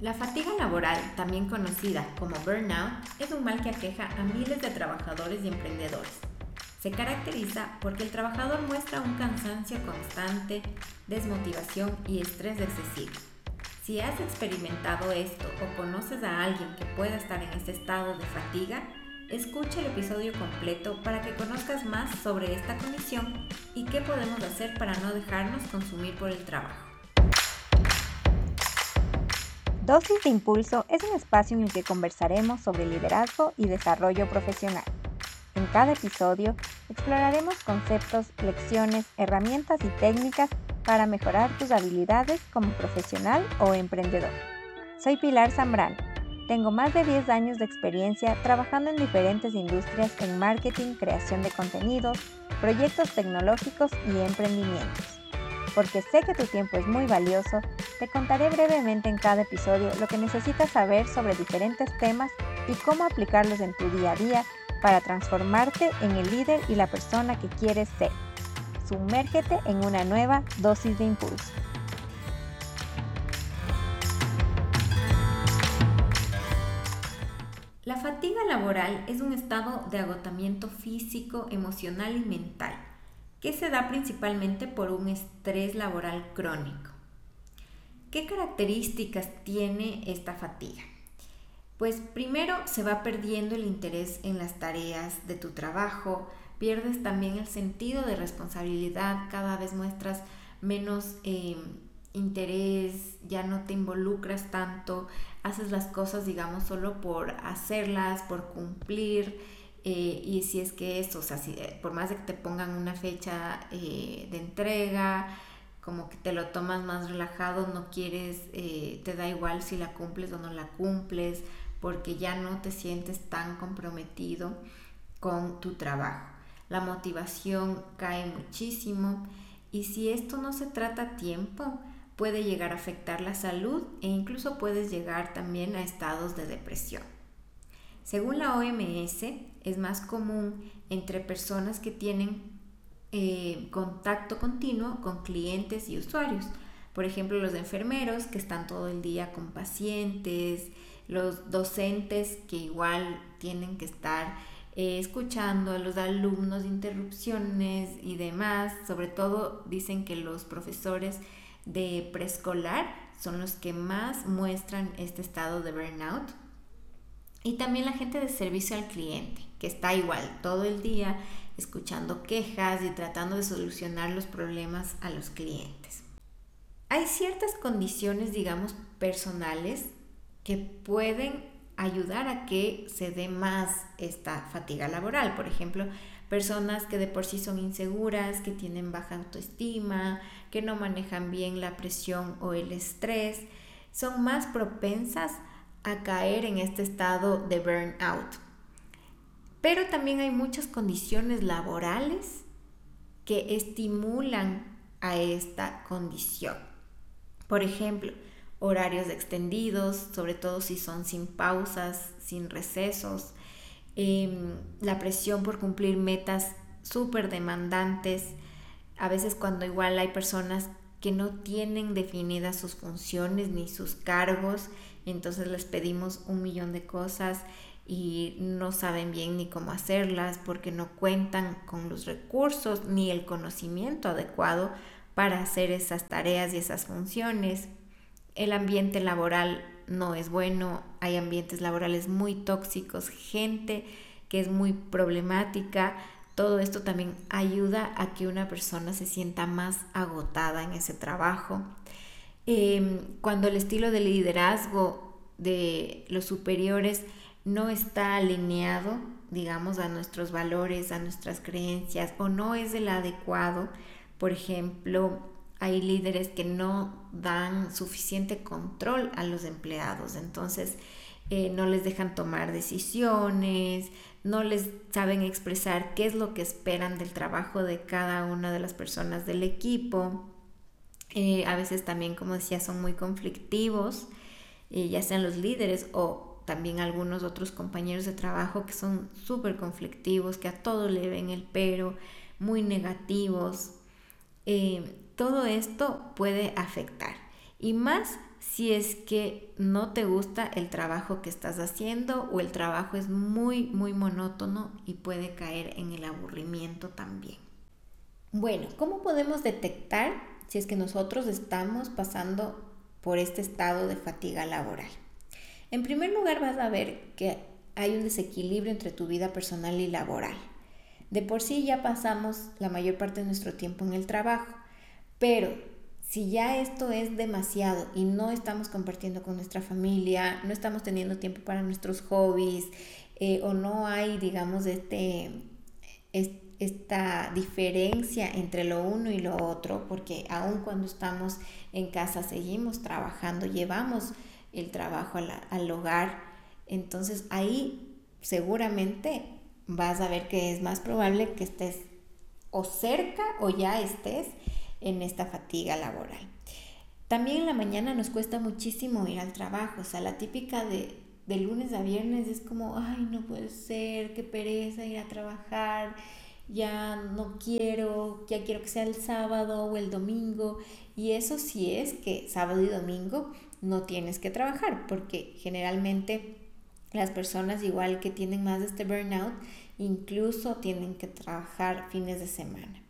La fatiga laboral, también conocida como burnout, es un mal que aqueja a miles de trabajadores y emprendedores. Se caracteriza porque el trabajador muestra un cansancio constante, desmotivación y estrés excesivo. Si has experimentado esto o conoces a alguien que pueda estar en este estado de fatiga, escucha el episodio completo para que conozcas más sobre esta condición y qué podemos hacer para no dejarnos consumir por el trabajo. Dosis de Impulso es un espacio en el que conversaremos sobre liderazgo y desarrollo profesional. En cada episodio exploraremos conceptos, lecciones, herramientas y técnicas para mejorar tus habilidades como profesional o emprendedor. Soy Pilar Zambrano. Tengo más de 10 años de experiencia trabajando en diferentes industrias en marketing, creación de contenidos, proyectos tecnológicos y emprendimientos porque sé que tu tiempo es muy valioso, te contaré brevemente en cada episodio lo que necesitas saber sobre diferentes temas y cómo aplicarlos en tu día a día para transformarte en el líder y la persona que quieres ser. Sumérgete en una nueva dosis de impulso. La fatiga laboral es un estado de agotamiento físico, emocional y mental que se da principalmente por un estrés laboral crónico. ¿Qué características tiene esta fatiga? Pues primero se va perdiendo el interés en las tareas de tu trabajo, pierdes también el sentido de responsabilidad, cada vez muestras menos eh, interés, ya no te involucras tanto, haces las cosas digamos solo por hacerlas, por cumplir eh, y si es que eso, o sea, eh, por más de que te pongan una fecha de entrega, como que te lo tomas más relajado, no quieres, te da igual si la cumples o no la cumples, porque ya no te sientes tan comprometido con tu trabajo. La motivación cae muchísimo y si esto no se trata a tiempo, puede llegar a afectar la salud e incluso puedes llegar también a estados de depresión. Según la OMS, es más común entre personas que tienen eh, contacto continuo con clientes y usuarios. Por ejemplo, los enfermeros que están todo el día con pacientes, los docentes que igual tienen que estar eh, escuchando a los alumnos, interrupciones y demás. Sobre todo dicen que los profesores de preescolar son los que más muestran este estado de burnout y también la gente de servicio al cliente, que está igual todo el día escuchando quejas y tratando de solucionar los problemas a los clientes. Hay ciertas condiciones, digamos, personales que pueden ayudar a que se dé más esta fatiga laboral. Por ejemplo, personas que de por sí son inseguras, que tienen baja autoestima, que no manejan bien la presión o el estrés, son más propensas a caer en este estado de burnout. Pero también hay muchas condiciones laborales que estimulan a esta condición. Por ejemplo, horarios extendidos, sobre todo si son sin pausas, sin recesos, em, la presión por cumplir metas súper demandantes, a veces cuando igual hay personas que no tienen definidas sus funciones ni sus cargos entonces les pedimos un millón de cosas y no saben bien ni cómo hacerlas porque no cuentan con los recursos ni el conocimiento adecuado para hacer esas tareas y esas funciones. El ambiente laboral no es bueno, hay ambientes laborales muy tóxicos, gente que es muy problemática. Todo esto también ayuda a que una persona se sienta más agotada en ese trabajo. Em, cuando el estilo de liderazgo de los superiores no está alineado, digamos, a nuestros valores, a nuestras creencias o no es el adecuado, por ejemplo, hay líderes que no dan suficiente control a los empleados, entonces eh, no les dejan tomar decisiones, no les saben expresar qué es lo que esperan del trabajo de cada una de las personas del equipo. Eh, a veces también, como decía, son muy conflictivos, eh, ya sean los líderes o también algunos otros compañeros de trabajo que son súper conflictivos, que a todo le ven el pero, muy negativos. Eh, todo esto puede afectar. Y más si es que no te gusta el trabajo que estás haciendo o el trabajo es muy, muy monótono y puede caer en el aburrimiento también. Bueno, ¿cómo podemos detectar si es que nosotros estamos pasando por este estado de fatiga laboral? En primer lugar vas a ver que hay un desequilibrio entre tu vida personal y laboral. De por sí ya pasamos la mayor parte de nuestro tiempo en el trabajo, pero si ya esto es demasiado y no estamos compartiendo con nuestra familia, no estamos teniendo tiempo para nuestros hobbies eh, o no hay, digamos, este, esta diferencia entre lo uno y lo otro, porque aun cuando estamos en casa seguimos trabajando, llevamos el trabajo al hogar, entonces ahí seguramente vas a ver que es más probable que estés o cerca o ya estés en esta fatiga laboral. También en la mañana nos cuesta muchísimo ir al trabajo, o sea, la típica de, de lunes a viernes es como, ay, no puede ser, qué pereza ir a trabajar, ya no quiero, ya quiero que sea el sábado o el domingo. Y eso sí es que sábado y domingo no tienes que trabajar, porque generalmente las personas igual que tienen más de este burnout, incluso tienen que trabajar fines de semana.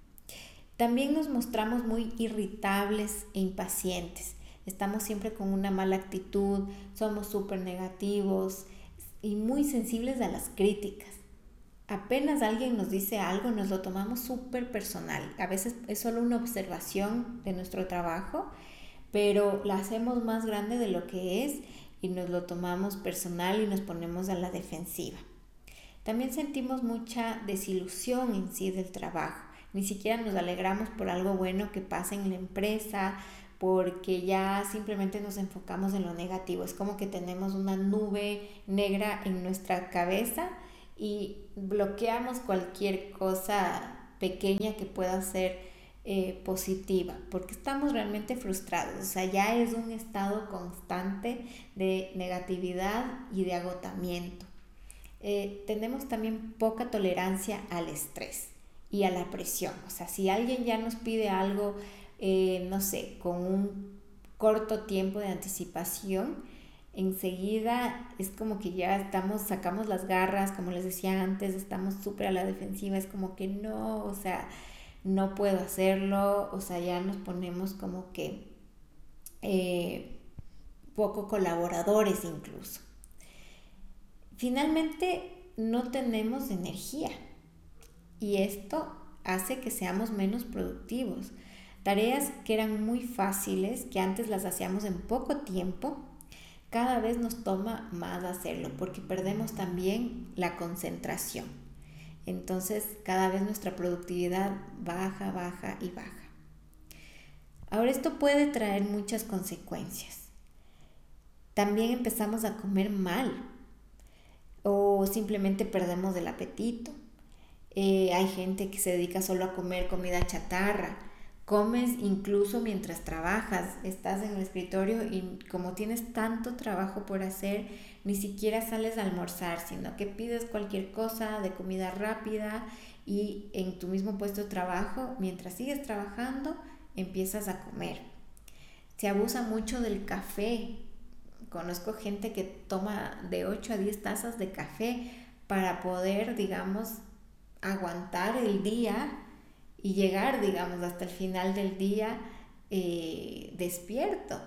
También nos mostramos muy irritables e impacientes. Estamos siempre con una mala actitud, somos súper negativos y muy sensibles a las críticas. Apenas alguien nos dice algo, nos lo tomamos súper personal. A veces es solo una observación de nuestro trabajo, pero la hacemos más grande de lo que es y nos lo tomamos personal y nos ponemos a la defensiva. También sentimos mucha desilusión en sí del trabajo ni siquiera nos alegramos por algo bueno que pasa en la empresa, porque ya simplemente nos enfocamos en lo negativo. Es como que tenemos una nube negra en nuestra cabeza y bloqueamos cualquier cosa pequeña que pueda ser eh, positiva, porque estamos realmente frustrados. O sea, ya es un estado constante de negatividad y de agotamiento. Eh, tenemos también poca tolerancia al estrés y a la presión. O sea, si alguien ya nos pide algo, eh, no sé, con un corto tiempo de anticipación, enseguida es como que ya estamos, sacamos las garras, como les decía antes, estamos súper a la defensiva, es como que no, o sea, no puedo hacerlo, o sea, ya nos ponemos como que eh, poco colaboradores incluso. Finalmente, no tenemos energía y esto hace que seamos menos productivos. Tareas que eran muy fáciles, que antes las hacíamos en poco tiempo, cada vez nos toma más hacerlo porque perdemos también la concentración. Entonces cada vez nuestra productividad baja, baja y baja. Ahora esto puede traer muchas consecuencias. También empezamos a comer mal o simplemente perdemos el apetito eh, hay gente que se dedica solo a comer comida chatarra. Comes incluso mientras trabajas, estás en el escritorio y como tienes tanto trabajo por hacer, ni siquiera sales a almorzar, sino que pides cualquier cosa de comida rápida y en tu mismo puesto de trabajo, mientras sigues trabajando, empiezas a comer. Se abusa mucho del café. Conozco gente que toma de 8 a 10 tazas de café para poder, digamos, aguantar el día y llegar, digamos, hasta el final del día eh, despierto.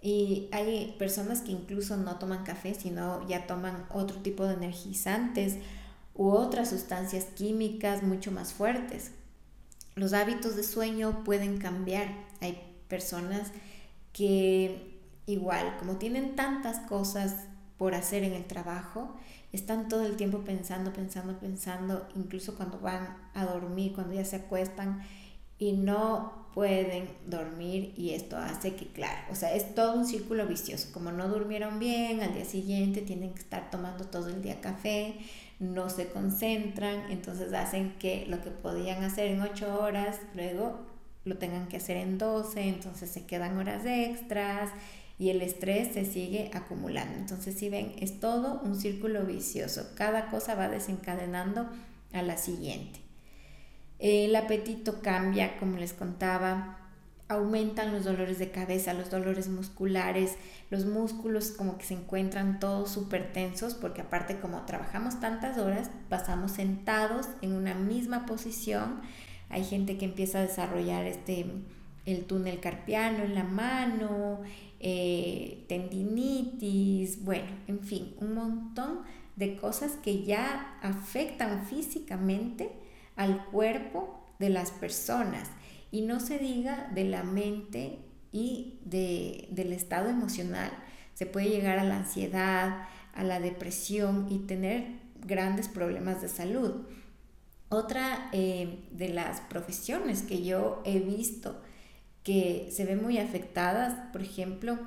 Y hay personas que incluso no toman café, sino ya toman otro tipo de energizantes u otras sustancias químicas mucho más fuertes. Los hábitos de sueño pueden cambiar. Hay personas que igual, como tienen tantas cosas por hacer en el trabajo, están todo el tiempo pensando, pensando, pensando, incluso cuando van a dormir, cuando ya se acuestan y no pueden dormir y esto hace que, claro, o sea, es todo un círculo vicioso. Como no durmieron bien, al día siguiente tienen que estar tomando todo el día café, no se concentran, entonces hacen que lo que podían hacer en 8 horas, luego lo tengan que hacer en 12, entonces se quedan horas extras y el estrés se sigue acumulando. Entonces, si ven, es todo un círculo vicioso. Cada cosa va desencadenando a la siguiente. El apetito cambia, como les contaba. aumentan los dolores de cabeza, los dolores musculares, los músculos como que se encuentran todos súper tensos porque aparte como trabajamos tantas horas, pasamos sentados en una misma posición, hay gente que empieza a desarrollar este el túnel carpiano en la mano, eh, tendinitis, bueno, en fin, un montón de cosas que ya afectan físicamente al cuerpo de las personas y no se diga de la mente y de, del estado emocional. Se puede llegar a la ansiedad, a la depresión y tener grandes problemas de salud. Otra eh, de las profesiones que yo he visto que se ven muy afectadas, por ejemplo,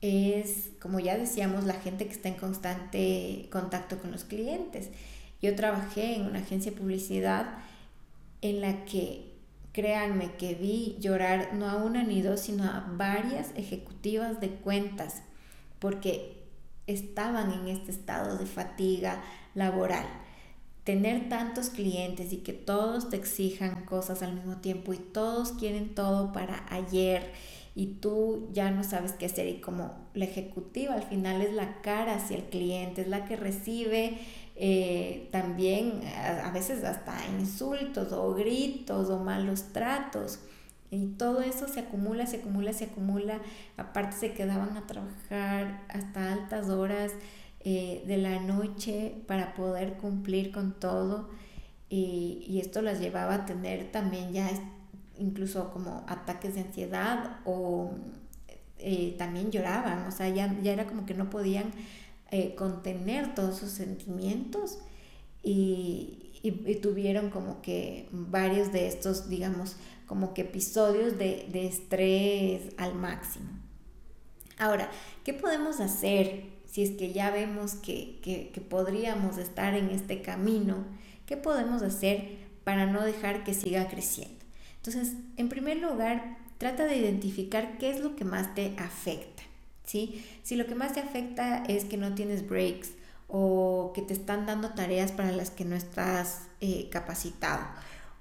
es, como ya decíamos, la gente que está en constante contacto con los clientes. Yo trabajé en una agencia de publicidad en la que Créanme que vi llorar no a una ni dos, sino a varias ejecutivas de cuentas, porque estaban en este estado de fatiga laboral. Tener tantos clientes y que todos te exijan cosas al mismo tiempo y todos quieren todo para ayer y tú ya no sabes qué hacer y como la ejecutiva al final es la cara hacia el cliente, es la que recibe eh, también a, veces hasta insultos o gritos o malos tratos. Y todo eso se acumula, se acumula, se acumula. Aparte se quedaban a trabajar hasta altas horas eh, de la noche para poder cumplir con todo. Y, esto las llevaba a tener también ya incluso como ataques de ansiedad o eh, también lloraban. O sea, ya, ya era como que no podían eh, contener todos sus sentimientos y, tuvieron como que varios de estos, digamos, como que episodios de, estrés al máximo. Ahora, ¿qué podemos hacer si es que ya vemos que, que, podríamos estar en este camino? ¿Qué podemos hacer para no dejar que siga creciendo? Entonces, en primer lugar, trata de identificar qué es lo que más te afecta. ¿sí? Si lo que más te afecta es que no tienes breaks o que te están dando tareas para las que no estás eh, capacitado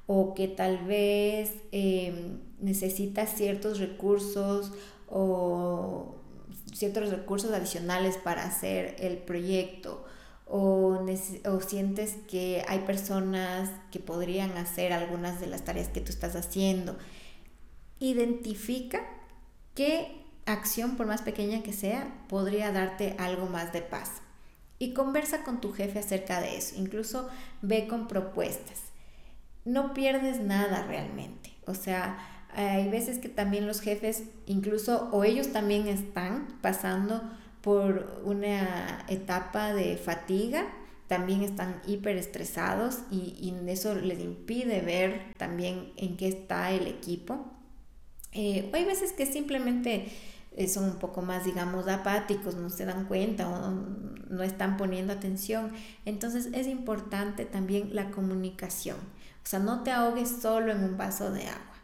o que tal vez em, necesitas ciertos recursos o ciertos recursos adicionales para hacer el proyecto o, o, sientes que hay personas que podrían hacer algunas de las tareas que tú estás haciendo. Identifica qué acción, por más pequeña que sea, podría darte algo más de paz. Y conversa con tu jefe acerca de eso. Incluso ve con propuestas. No pierdes nada realmente. O sea, hay veces que también los jefes, incluso, o ellos también están pasando por una etapa de fatiga, también están hiper estresados y, y eso les impide ver también en qué está el equipo. Eh, hay veces que simplemente eh, son un poco más, digamos, apáticos, no se dan cuenta o no, están poniendo atención. Entonces es importante también la comunicación. O sea, no te ahogues solo en un vaso de agua,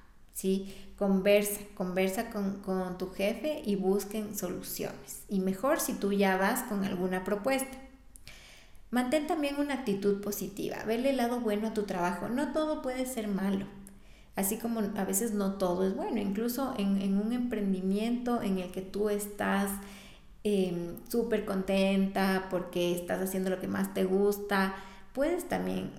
¿sí? Conversa, conversa con, con tu jefe y busquen soluciones. Y mejor si tú ya vas con alguna propuesta. Mantén también una actitud positiva, vele el lado bueno a tu trabajo. No todo puede ser malo. Así como a veces no todo es bueno, incluso en, un emprendimiento en el que tú estás em, súper contenta porque estás haciendo lo que más te gusta, puedes también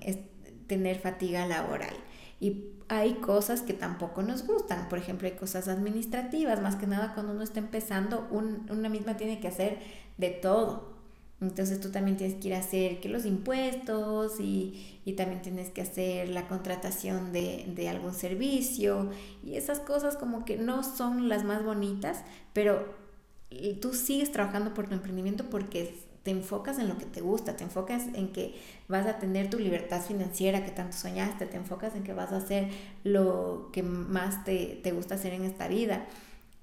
tener fatiga laboral. Y hay cosas que tampoco nos gustan, por ejemplo, hay cosas administrativas, más que nada cuando uno está empezando, una misma tiene que hacer de todo. Entonces tú también tienes que ir a hacer que los impuestos y, también tienes que hacer la contratación de, algún servicio y esas cosas como que no son las más bonitas, pero tú sigues trabajando por tu emprendimiento porque te enfocas en lo que te gusta, te enfocas en que vas a tener tu libertad financiera que tanto soñaste, te enfocas en que vas a hacer lo que más te, te gusta hacer en esta vida.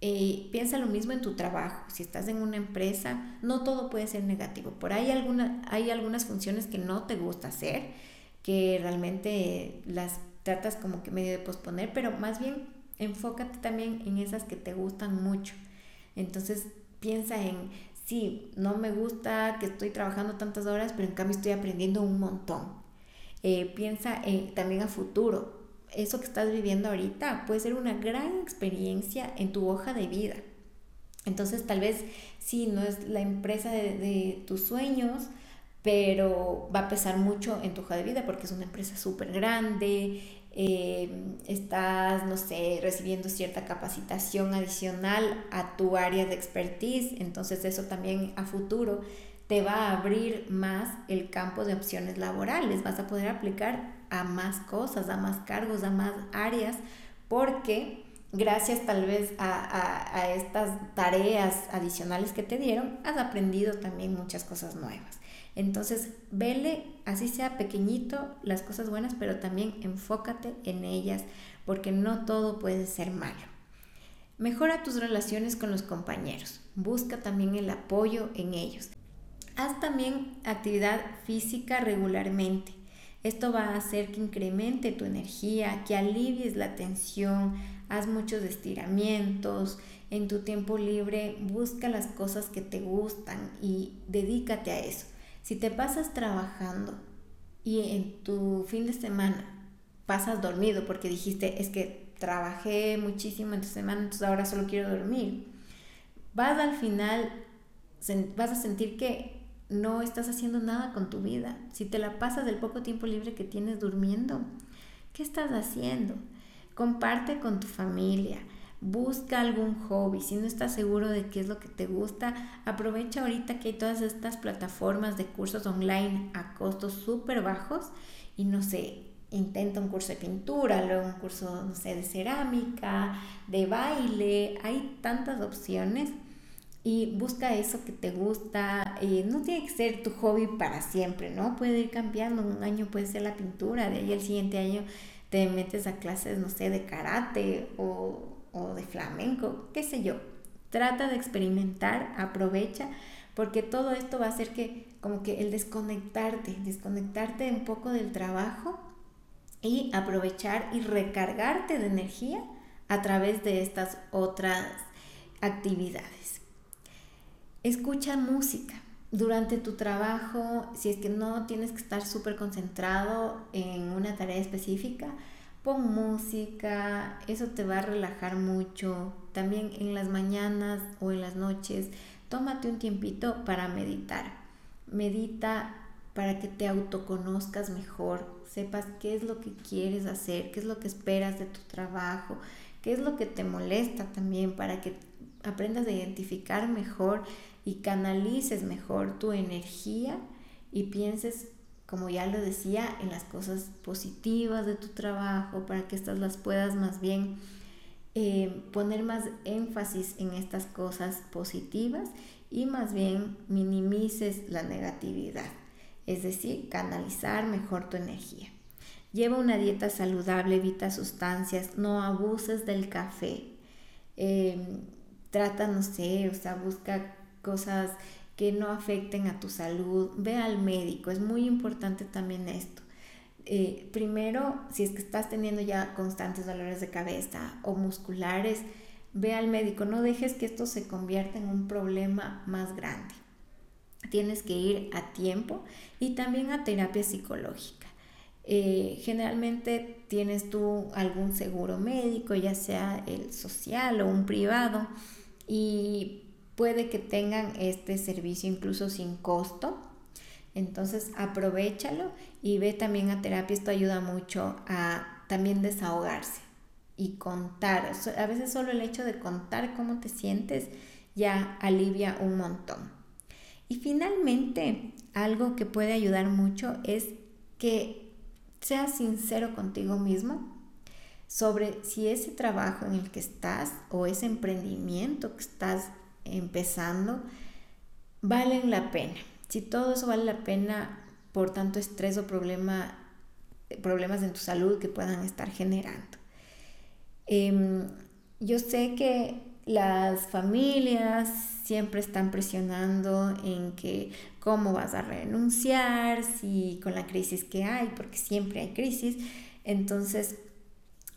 Eh, piensa lo mismo en tu trabajo. Si estás en una empresa, no todo puede ser negativo. Por ahí alguna, hay algunas funciones que no te gusta hacer, que realmente las tratas como que medio de posponer, pero más bien enfócate también en esas que te gustan mucho. Entonces piensa en, sí, no me gusta que estoy trabajando tantas horas, pero en cambio estoy aprendiendo un montón. Eh, piensa también a futuro eso que estás viviendo ahorita puede ser una gran experiencia en tu hoja de vida. Entonces tal vez sí, no es la empresa de, tus sueños, pero va a pesar mucho en tu hoja de vida porque es una empresa súper grande, eh, estás, no sé, recibiendo cierta capacitación adicional a tu área de expertise, entonces eso también a futuro te va a abrir más el campo de opciones laborales, vas a poder aplicar a más cosas, a más cargos, a más áreas, porque gracias tal vez a, a, estas tareas adicionales que te dieron, has aprendido también muchas cosas nuevas. Entonces, vele, así sea pequeñito, las cosas buenas, pero también enfócate en ellas, porque no todo puede ser malo. Mejora tus relaciones con los compañeros, busca también el apoyo en ellos. Haz también actividad física regularmente. Esto va a hacer que incremente tu energía, que alivies la tensión, haz muchos estiramientos, en tu tiempo libre busca las cosas que te gustan y dedícate a eso. Si te pasas trabajando y en tu fin de semana pasas dormido porque dijiste es que trabajé muchísimo en tu semana, entonces ahora solo quiero dormir, vas al final, vas a sentir que no estás haciendo nada con tu vida. Si te la pasas del poco tiempo libre que tienes durmiendo, ¿qué estás haciendo? Comparte con tu familia, busca algún hobby. Si no estás seguro de qué es lo que te gusta, aprovecha ahorita que hay todas estas plataformas de cursos online a costos súper bajos y no sé, intenta un curso de pintura, luego un curso, no sé, de cerámica, de baile. Hay tantas opciones y busca eso que te gusta. Eh, no tiene que ser tu hobby para siempre, ¿no? Puede ir cambiando. Un año puede ser la pintura, de ahí el siguiente año te metes a clases, no sé, de karate o, o de flamenco, qué sé yo. Trata de experimentar, aprovecha, porque todo esto va a hacer que como que el desconectarte, desconectarte un poco del trabajo y aprovechar y recargarte de energía a través de estas otras actividades. Escucha música durante tu trabajo, si es que no tienes que estar súper concentrado en una tarea específica, pon música, eso te va a relajar mucho. También en las mañanas o en las noches, tómate un tiempito para meditar. Medita para que te autoconozcas mejor, sepas qué es lo que quieres hacer, qué es lo que esperas de tu trabajo, qué es lo que te molesta también, para que aprendas a identificar mejor y canalices mejor tu energía y pienses, como ya lo decía, en las cosas positivas de tu trabajo para que estas las puedas más bien eh, poner más énfasis en estas cosas positivas y más bien minimices la negatividad, es decir, canalizar mejor tu energía. Lleva una dieta saludable, evita sustancias, no abuses del café. Eh, trata, no sé, o sea, busca cosas que no afecten a tu salud, ve al médico, es muy importante también esto. Eh, primero, si es que estás teniendo ya constantes dolores de cabeza o musculares, ve al médico, no dejes que esto se convierta en un problema más grande. Tienes que ir a tiempo y también a terapia psicológica. Eh, generalmente tienes tú algún seguro médico, ya sea el social o un privado, y puede que tengan este servicio incluso sin costo. Entonces aprovechalo y ve también a terapia. Esto ayuda mucho a también desahogarse y contar. A veces solo el hecho de contar cómo te sientes ya alivia un montón. Y finalmente, algo que puede ayudar mucho es que seas sincero contigo mismo sobre si ese trabajo en el que estás o ese emprendimiento que estás empezando, valen la pena. Si todo eso vale la pena por tanto estrés o problema, problemas en tu salud que puedan estar generando. Em, yo sé que las familias siempre están presionando en que cómo vas a renunciar, si con la crisis que hay, porque siempre hay crisis. Entonces,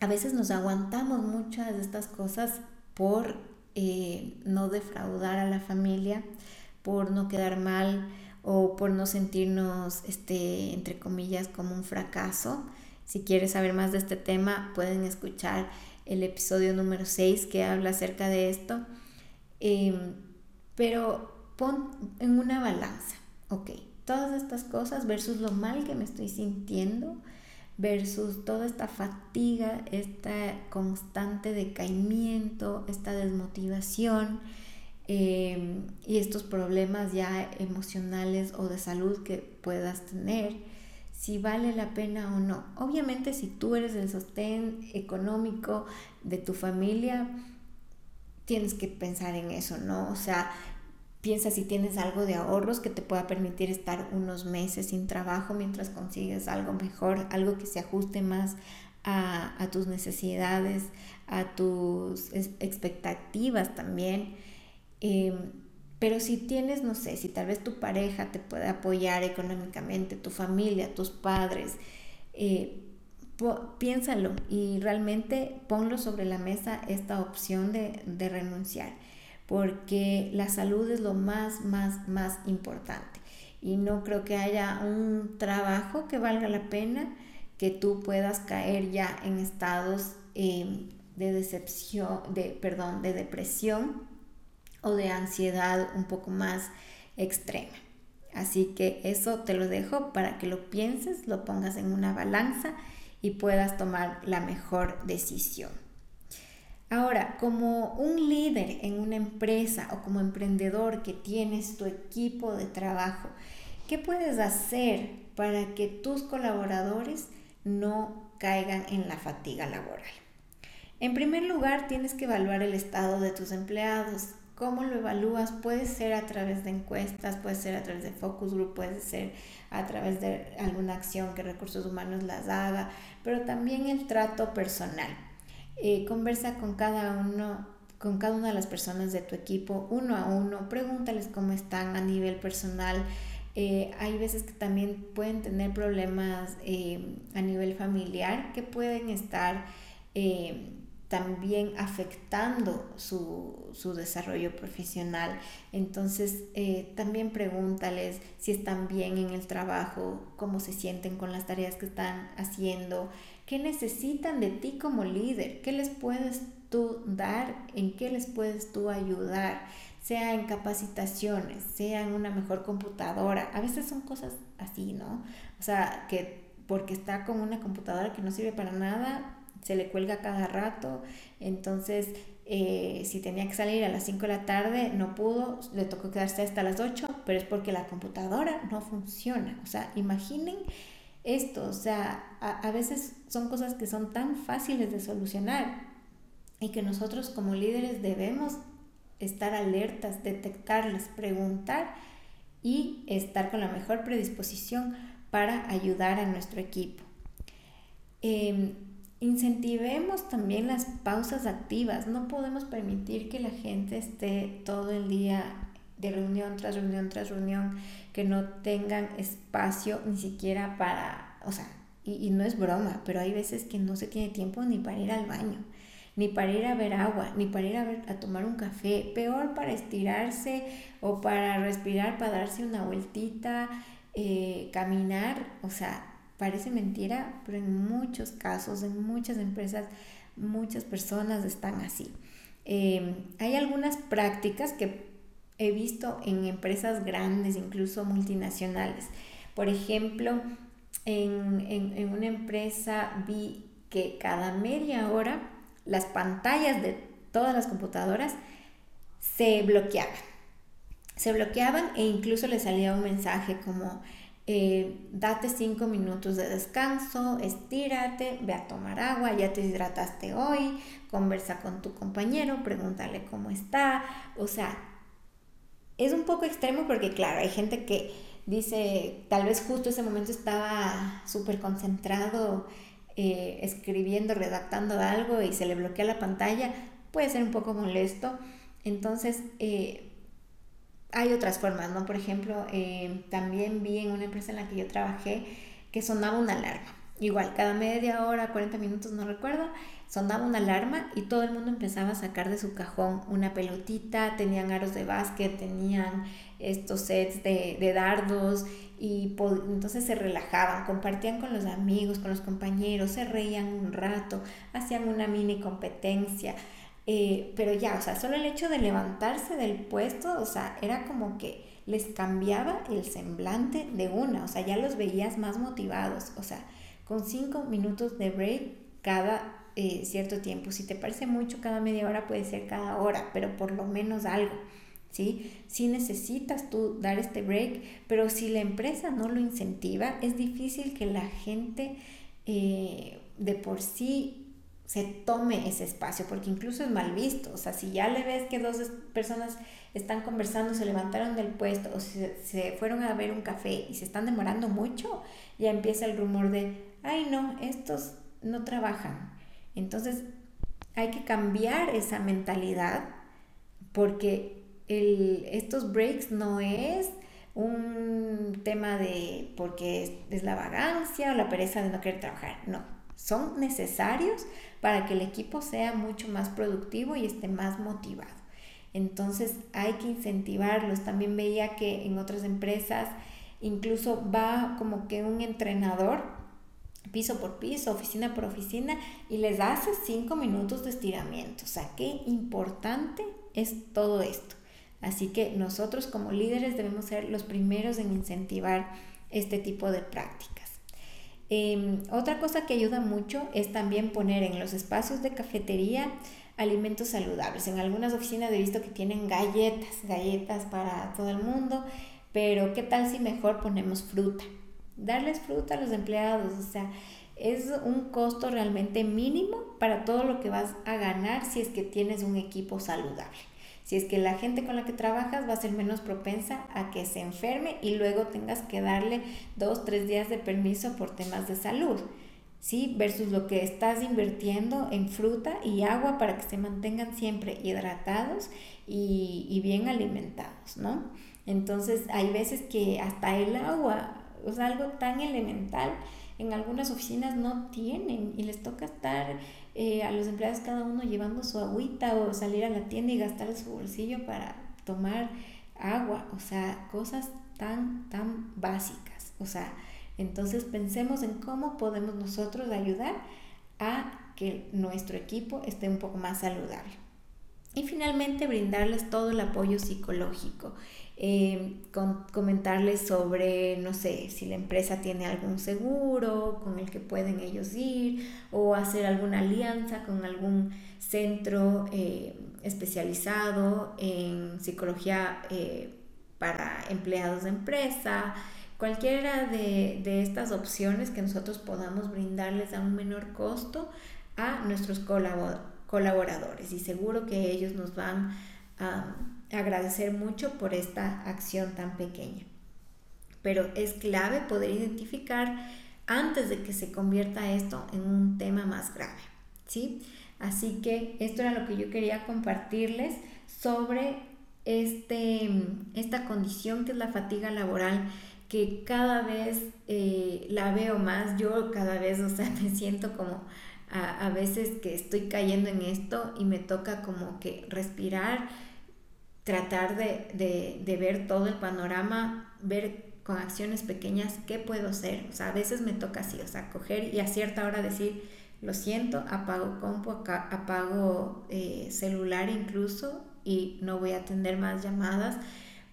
a veces nos aguantamos muchas de estas cosas por eh, no defraudar a la familia, por no quedar mal o por no sentirnos, este, entre comillas, como un fracaso Si quieres saber más de este tema, pueden escuchar el episodio número 6 que habla acerca de esto. Em, pero pon en una balanza, ok, todas estas cosas versus lo mal que me estoy sintiendo, versus toda esta fatiga, este constante decaimiento, esta desmotivación em, y estos problemas ya emocionales o de salud que puedas tener, si vale la pena o no. Obviamente si tú eres el sostén económico de tu familia, tienes que pensar en eso, ¿no? O sea, Piensa si tienes algo de ahorros que te pueda permitir estar unos meses sin trabajo mientras consigues algo mejor, algo que se ajuste más a, tus necesidades, a tus expectativas también. Em, pero si tienes, no sé, si tal vez tu pareja te puede apoyar económicamente, tu familia, tus padres, eh, piénsalo y realmente ponlo sobre la mesa esta opción de, de renunciar porque la salud es lo más, más, más importante. Y no creo que haya un trabajo que valga la pena que tú puedas caer ya en estados em, de decepción, de, perdón, de depresión o de ansiedad un poco más extrema. Así que eso te lo dejo para que lo pienses, lo pongas en una balanza y puedas tomar la mejor decisión. Ahora, como un líder en una empresa o como emprendedor que tienes tu equipo de trabajo, ¿qué puedes hacer para que tus colaboradores no caigan en la fatiga laboral? En primer lugar, tienes que evaluar el estado de tus empleados. ¿Cómo lo evalúas? Puede ser a través de encuestas, puede ser a través de focus group, puede ser a través de alguna acción que recursos humanos las haga, pero también el trato personal. Eh, conversa con cada uno, con cada una de las personas de tu equipo, uno a uno, pregúntales cómo están a nivel personal. Eh, hay veces que también pueden tener problemas eh, a nivel familiar que pueden estar también afectando su, su, desarrollo profesional. Entonces, también pregúntales si están bien en el trabajo, cómo se sienten con las tareas que están haciendo. ¿Qué necesitan de ti como líder? ¿Qué les puedes tú dar? ¿En qué les puedes tú ayudar? Sea en capacitaciones, sea en una mejor computadora. A veces son cosas así, ¿no? O sea, que porque está con una computadora que no sirve para nada, se le cuelga cada rato. Entonces, eh, si tenía que salir a las 5 de la tarde, no pudo, le tocó quedarse hasta las 8, pero es porque la computadora no funciona. O sea, imaginen esto, o sea, a, veces son cosas que son tan fáciles de solucionar y que nosotros como líderes debemos estar alertas, detectarlas, preguntar y estar con la mejor predisposición para ayudar a nuestro equipo. Em, incentivemos también las pausas activas. No podemos permitir que la gente esté todo el día de reunión tras reunión tras reunión que no tengan espacio ni siquiera para, o sea, y, no es broma, pero hay veces que no se tiene tiempo ni para ir al baño, ni para ir a ver agua, ni para ir a, tomar un café, peor para estirarse o para respirar, para darse una vueltita, eh, caminar, o sea, parece mentira, pero en muchos casos, en muchas empresas, muchas personas están así. Eh, hay algunas prácticas que he visto en empresas grandes, incluso multinacionales. Por ejemplo, en, una empresa vi que cada media hora las pantallas de todas las computadoras se bloqueaban. Se bloqueaban e incluso le salía un mensaje como eh, date cinco minutos de descanso, estírate, ve a tomar agua, ya te hidrataste hoy, conversa con tu compañero, pregúntale cómo está. O sea, es un poco extremo porque, claro, hay gente que dice, tal vez justo ese momento estaba súper concentrado eh, escribiendo, redactando algo y se le bloquea la pantalla, puede ser un poco molesto. Entonces, eh, hay otras formas, ¿no? Por ejemplo, eh, también vi en una empresa en la que yo trabajé que sonaba una alarma. Igual, cada media hora, 40 minutos, no recuerdo, sonaba una alarma y todo el mundo empezaba a sacar de su cajón una pelotita, tenían aros de básquet, tenían estos sets de, dardos y entonces se relajaban, compartían con los amigos, con los compañeros, se reían un rato, hacían una mini competencia. Eh, pero ya, o sea, solo el hecho de levantarse del puesto, o sea, era como que les cambiaba el semblante de una, o sea, ya los veías más motivados, o sea, con cinco minutos de break cada eh, cierto tiempo. Si te parece mucho, cada media hora puede ser cada hora, pero por lo menos algo. ¿Sí? Si necesitas tú dar este break, pero si la empresa no lo incentiva, es difícil que la gente eh, de por sí se tome ese espacio, porque incluso es mal visto. O sea, si ya le ves que dos personas están conversando, se levantaron del puesto o se fueron a ver un café y se están demorando mucho, ya empieza el rumor de, ay no, estos no trabajan, entonces hay que cambiar esa mentalidad porque estos breaks no es un tema de porque es la vagancia o la pereza de no querer trabajar, no, son necesarios para que el equipo sea mucho más productivo y esté más motivado. Entonces hay que incentivarlos. También veía que en otras empresas incluso va como que un entrenador piso por piso, oficina por oficina, y les hace cinco minutos de estiramiento. O sea, qué importante es todo esto. Así que nosotros como líderes debemos ser los primeros en incentivar este tipo de prácticas. Em, otra cosa que ayuda mucho es también poner en los espacios de cafetería alimentos saludables. En algunas oficinas he visto que tienen galletas, galletas para todo el mundo, pero ¿qué tal si mejor ponemos fruta? Darles fruta a los empleados, o sea, es un costo realmente mínimo para todo lo que vas a ganar si es que tienes un equipo saludable. Si es que la gente con la que trabajas va a ser menos propensa a que se enferme y luego tengas que darle dos, tres días de permiso por temas de salud. ¿sí? Versus lo que estás invirtiendo en fruta y agua para que se mantengan siempre hidratados y, y bien alimentados, ¿no? Entonces hay veces que hasta el agua o sea, algo tan elemental en algunas oficinas no tienen y les toca estar eh, a los empleados cada uno llevando su agüita o salir a la tienda y gastar su bolsillo para tomar agua, o sea, cosas tan, tan básicas. O sea, entonces pensemos en cómo podemos nosotros ayudar a que nuestro equipo esté un poco más saludable. Y finalmente brindarles todo el apoyo psicológico. Con, comentarles sobre, no sé, si la empresa tiene algún seguro con el que pueden ellos ir o hacer alguna alianza con algún centro eh, especializado en psicología eh, para empleados de empresa. Cualquiera de, de estas opciones que nosotros podamos brindarles a un menor costo a nuestros colaboradores y seguro que ellos nos van a agradecer mucho por esta acción tan pequeña. Pero es clave poder identificar antes de que se convierta esto en un tema más grave, ¿sí? Así que esto era lo que yo quería compartirles sobre este, esta condición que es la fatiga laboral que cada vez eh, la veo más, yo cada vez, o sea, me siento como a, a veces que estoy cayendo en esto y me toca como que respirar, tratar de, ver todo el panorama, ver con acciones pequeñas qué puedo hacer. O sea, a veces me toca así, o sea, coger y a cierta hora decir, lo siento, apago compu, apago eh, celular incluso y no voy a atender más llamadas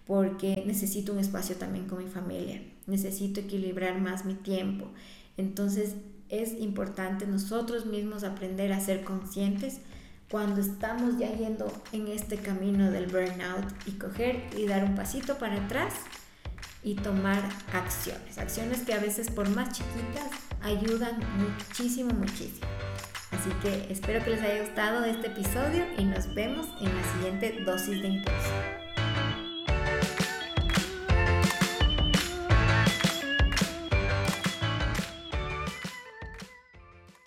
porque necesito un espacio también con mi familia, necesito equilibrar más mi tiempo. Entonces es importante nosotros mismos aprender a ser conscientes cuando estamos ya yendo en este camino del burnout y coger y dar un pasito para atrás y tomar acciones. Acciones que a veces por más chiquitas ayudan muchísimo, muchísimo. Así que espero que les haya gustado este episodio y nos vemos en la siguiente dosis de impulso.